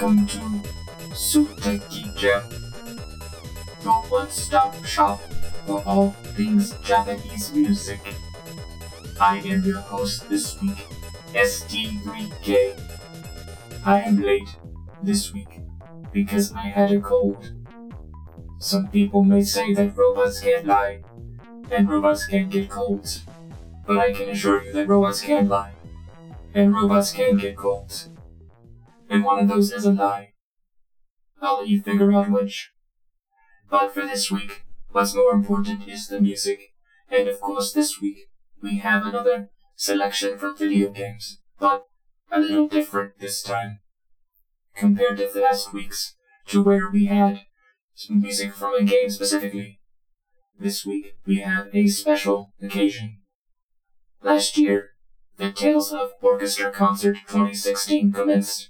Welcome to Suteki Jam, your one-stop shop for all things Japanese music. I am your host this week, ST3K. I am late this week because I had a cold. Some people may say that robots can't lie, and robots can't get colds. But I can assure you that robots can lie, and robots can get colds. And one of those isn't lie. I'll let you figure out which. But for this week, what's more important is the music. And of course, this week, we have another selection from video games, but a little different this time. Compared to the last week's, to where we had some music from a game specifically. This week, we have a special occasion. Last year, the Tales of Orchestra Concert 2016 commenced,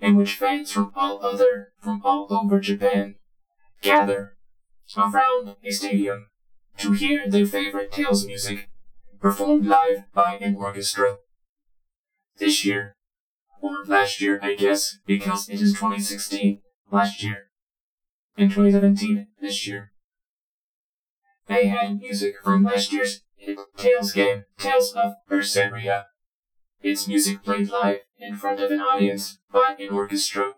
in which fans from all other from all over Japan gather around a stadium to hear their favorite Tales music performed live by an orchestra. This year, or last year, I guess, because it is 2016, last year, and 2017, this year. They had music from last year's Tales game, Tales of Berseria. Its music played live in front of an audience by an orchestra.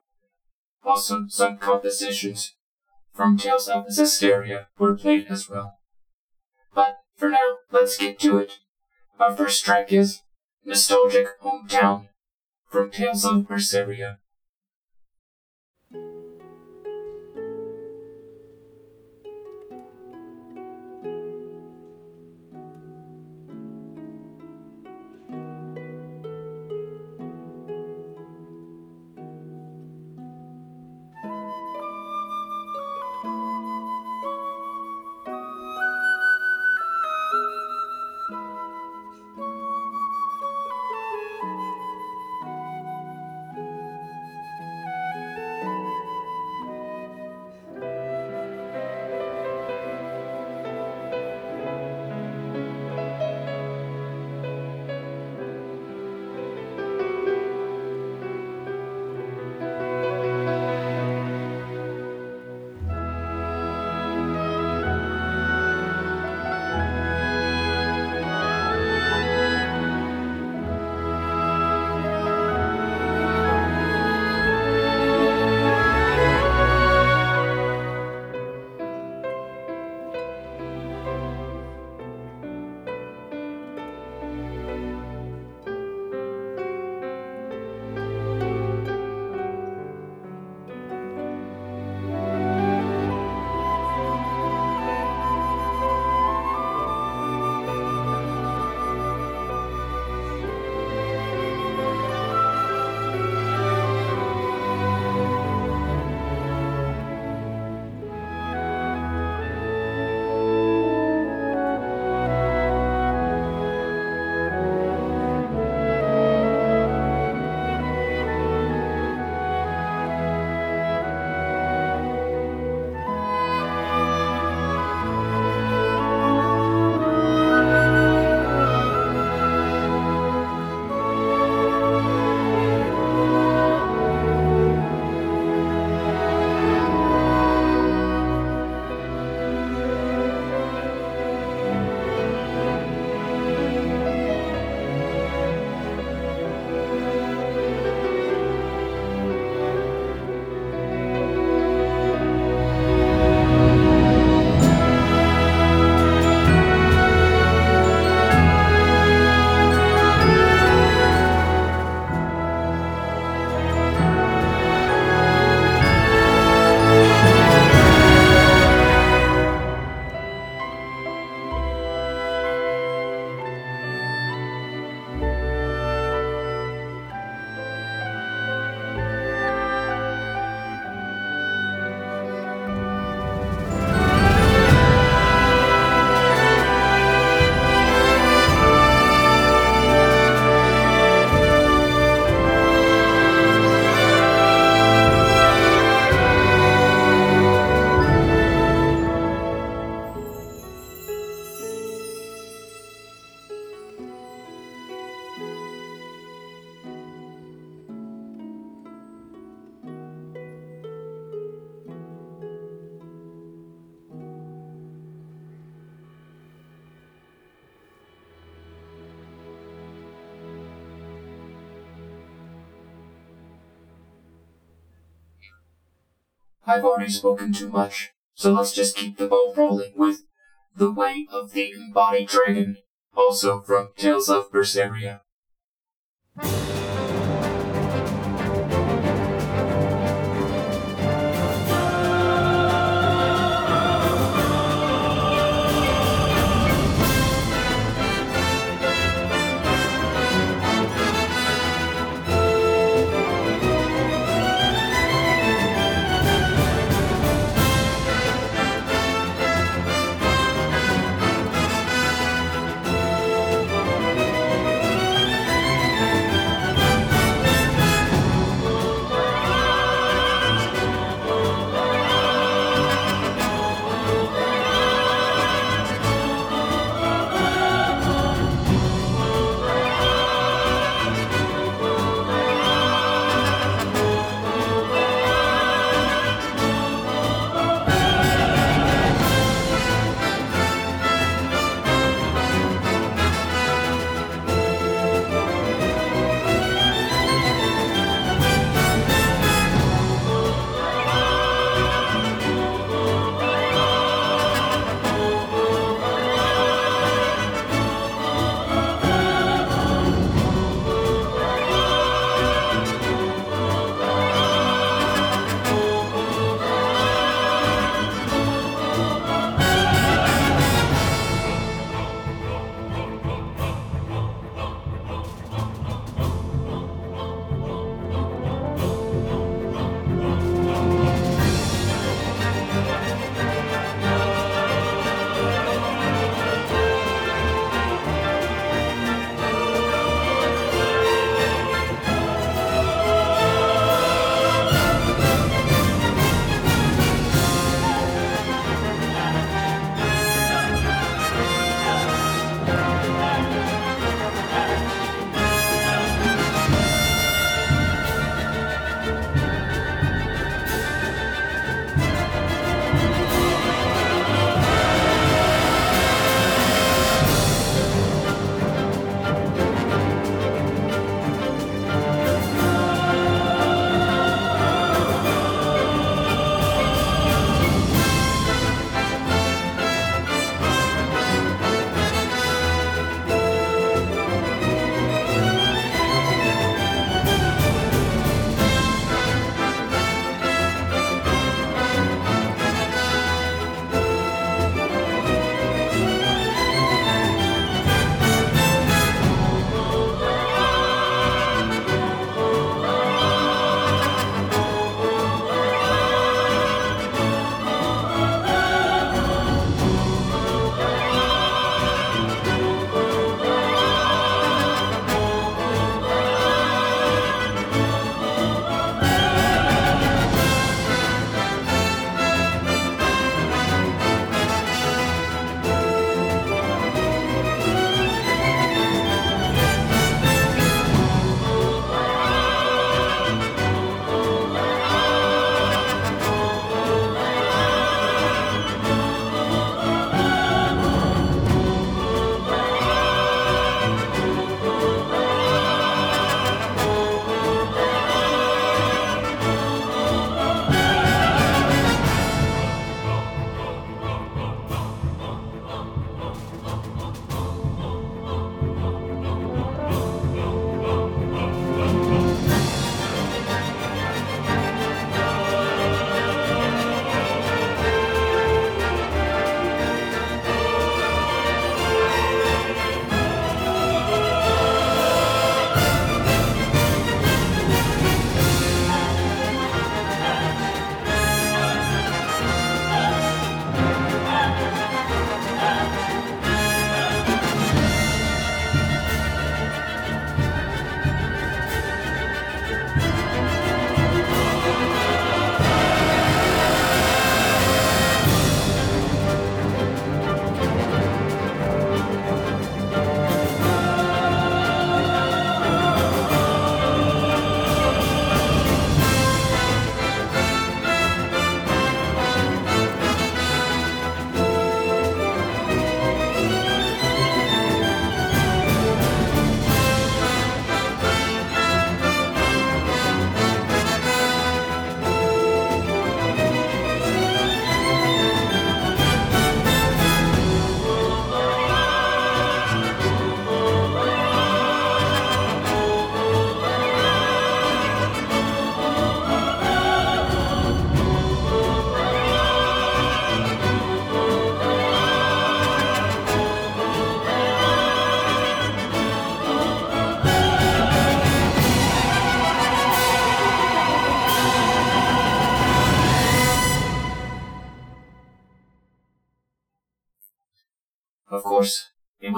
Also, some compositions from Tales of Zestiria were played as well. But for now, let's get to it. Our first track is Nostalgic Hometown from Tales of Berseria. I've already spoken too much, so let's just keep the ball rolling with The Way of the Embodied Dragon, also from Tales of Berseria.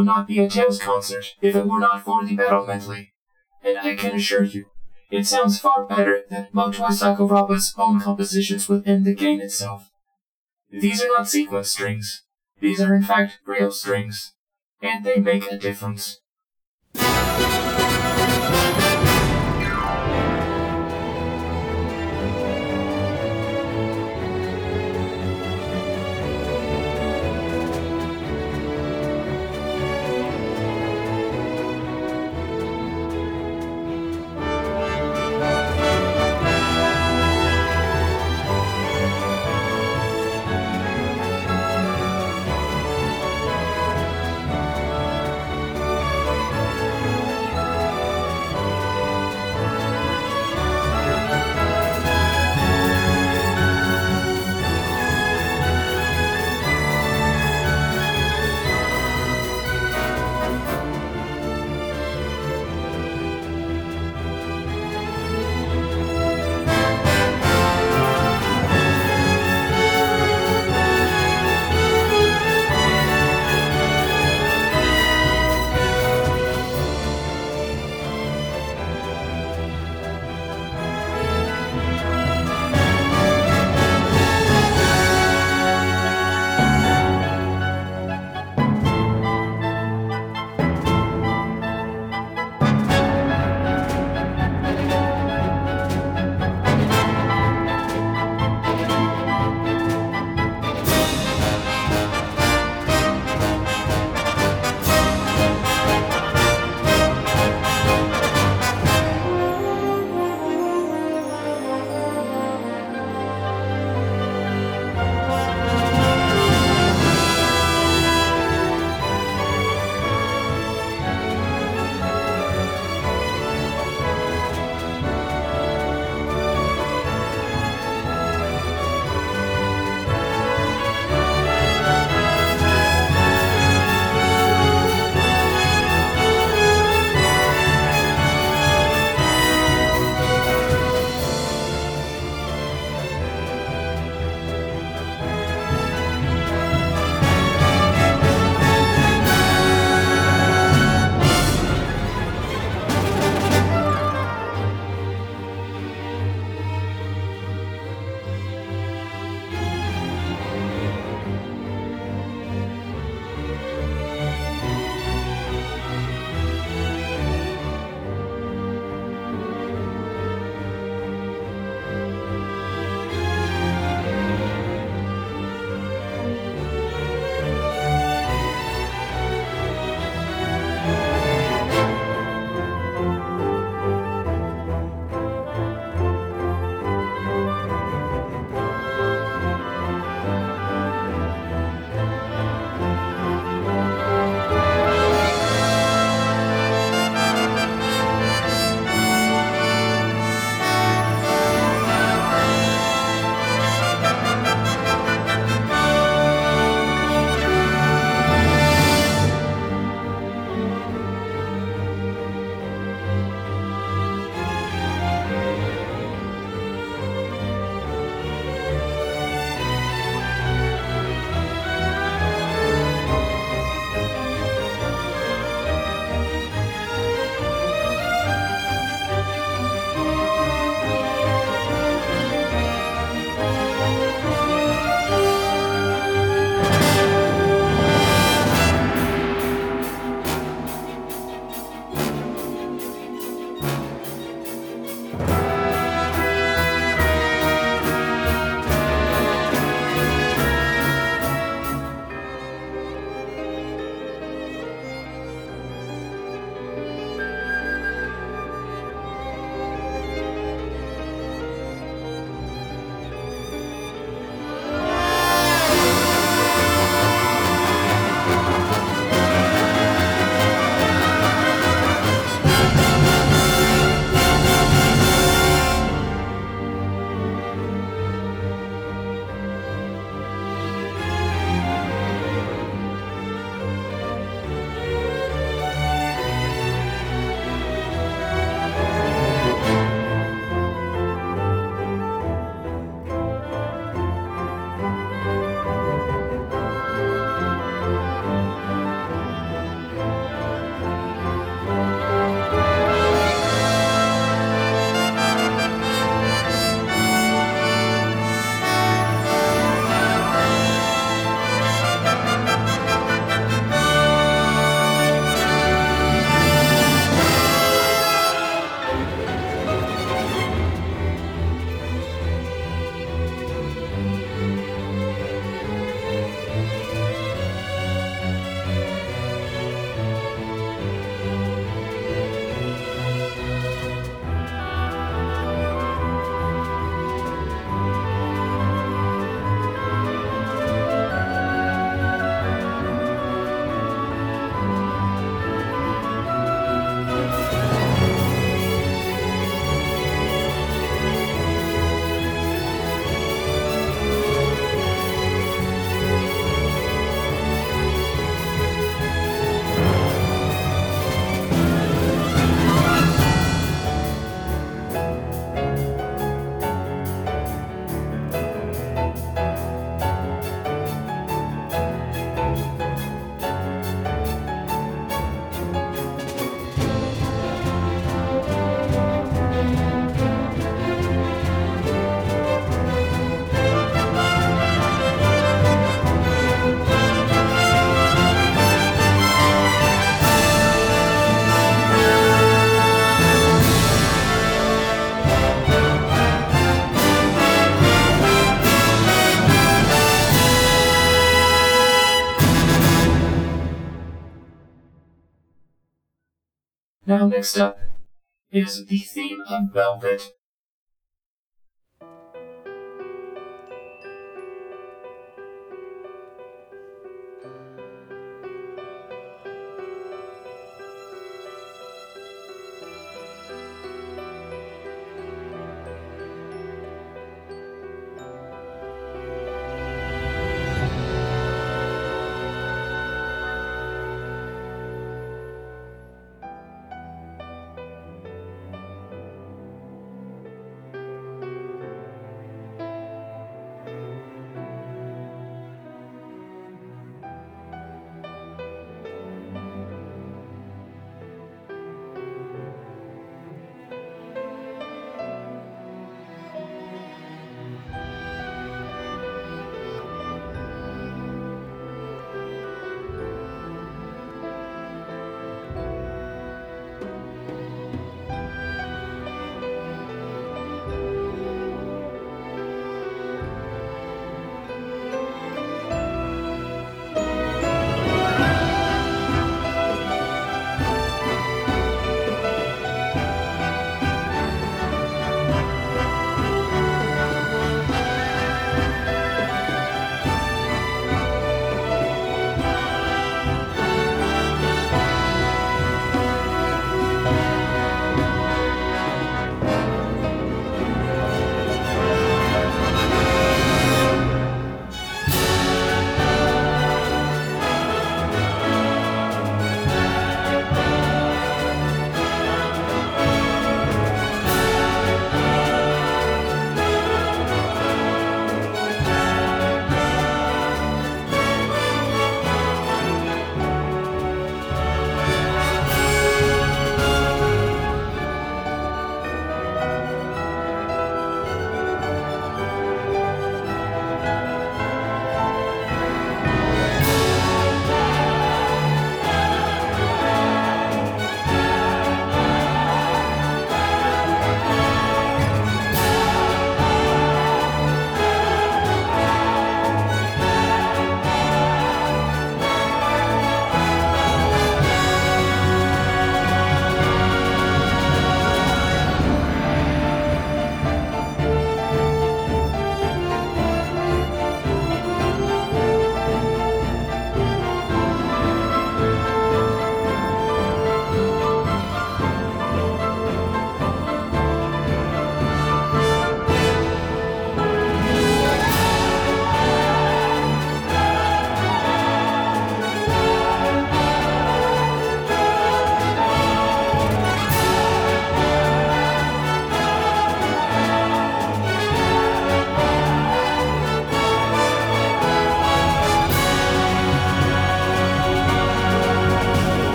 Would not be a Tales concert if it were not for the battle medley. And I can assure you, it sounds far better than Motoi Sakuraba's own compositions within the game itself. These are not sequence strings. These are in fact real strings. And they make a difference. Next up is the theme of Velvet.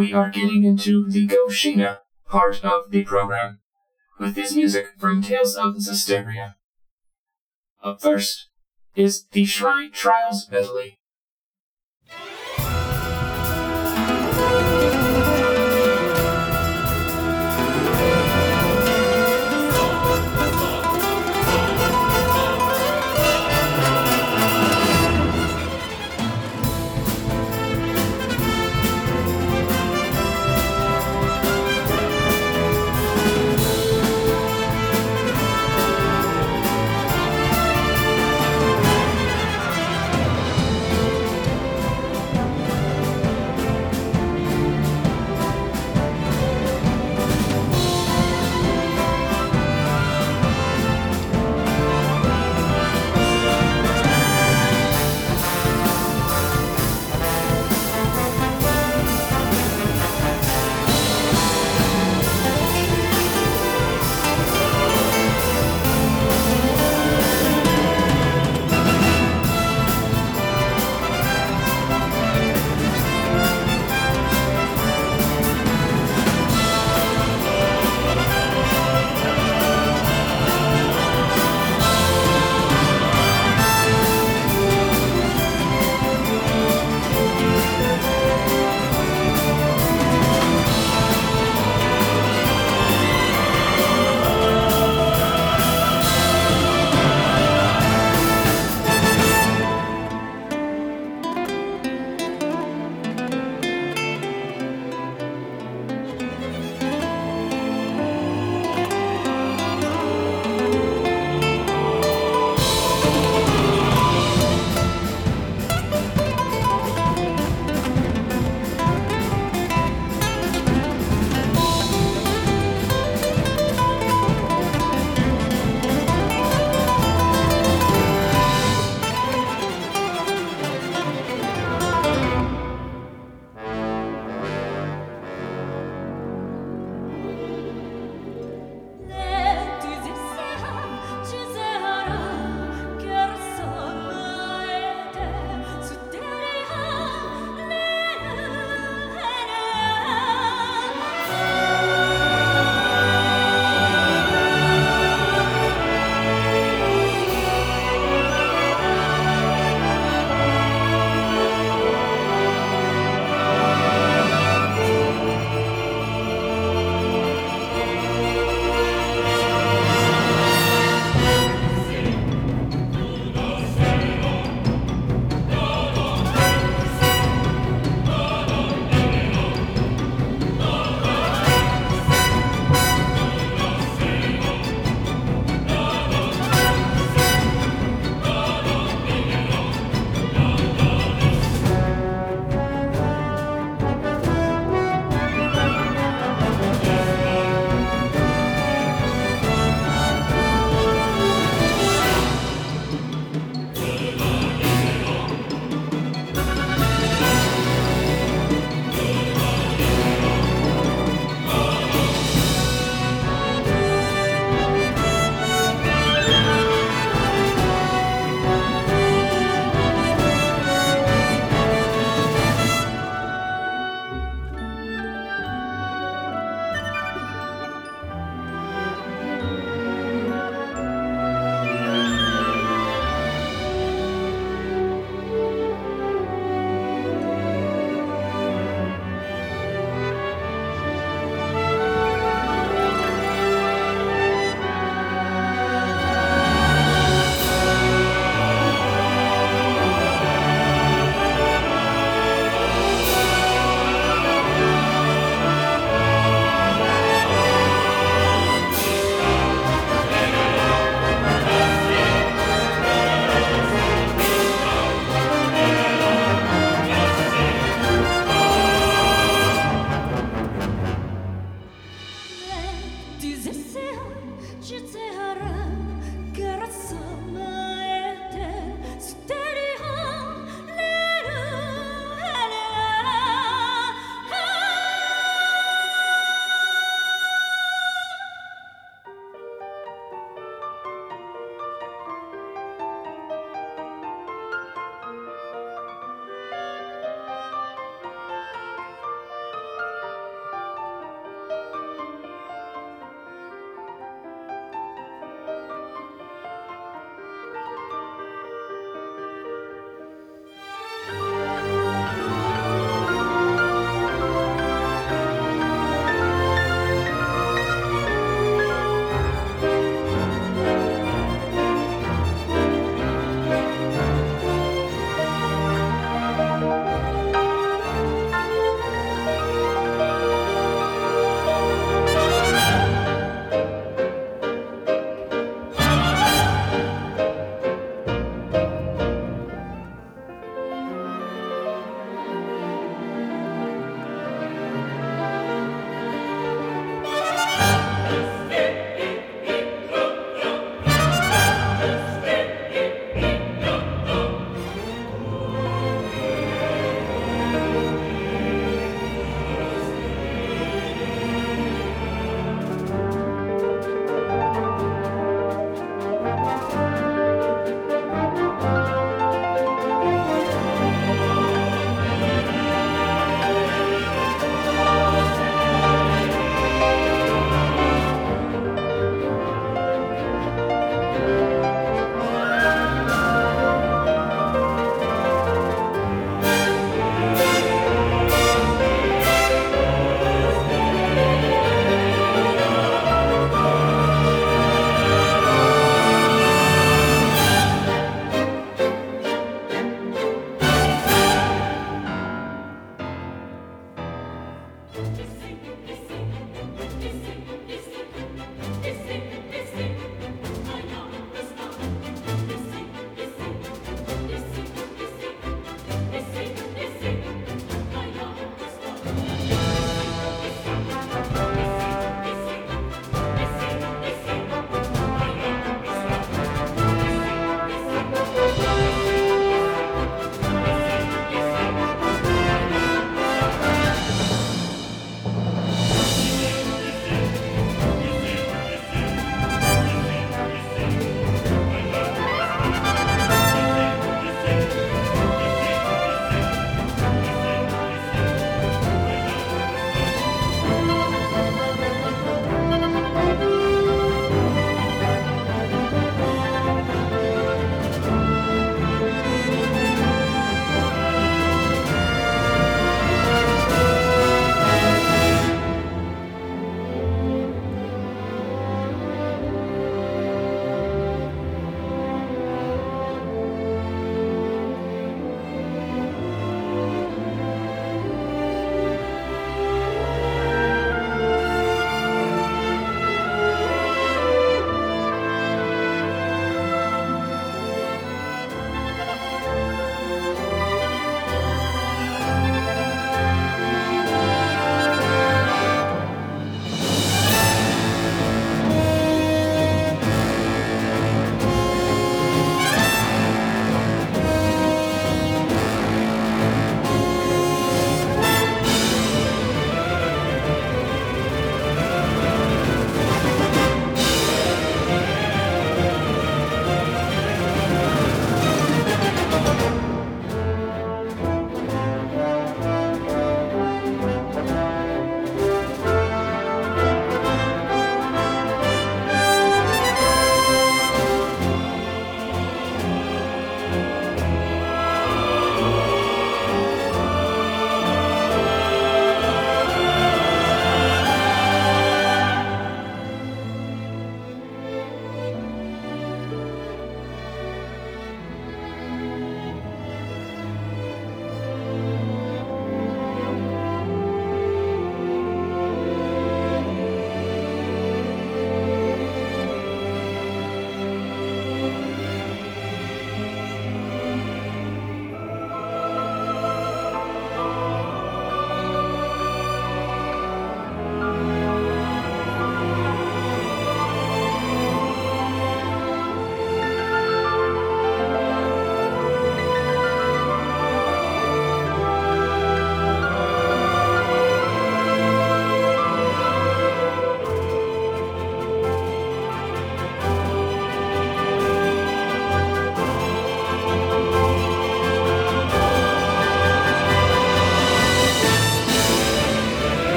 We are getting into the Goshina part of the program, with this music from Tales of Zestiria. Up first is the Shrine Trials medley.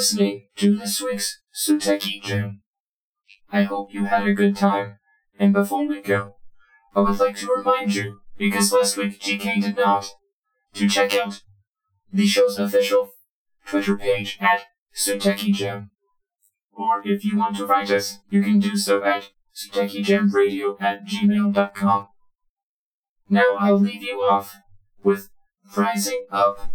Listening to this week's Suteki Jam. I hope you had a good time, and before we go, I would like to remind you, because last week GK did not, to check out the show's official Twitter page at Suteki Jam. Or if you want to write us, you can do so at sutekijamradio at gmail.com. Now I'll leave you off with Rising Up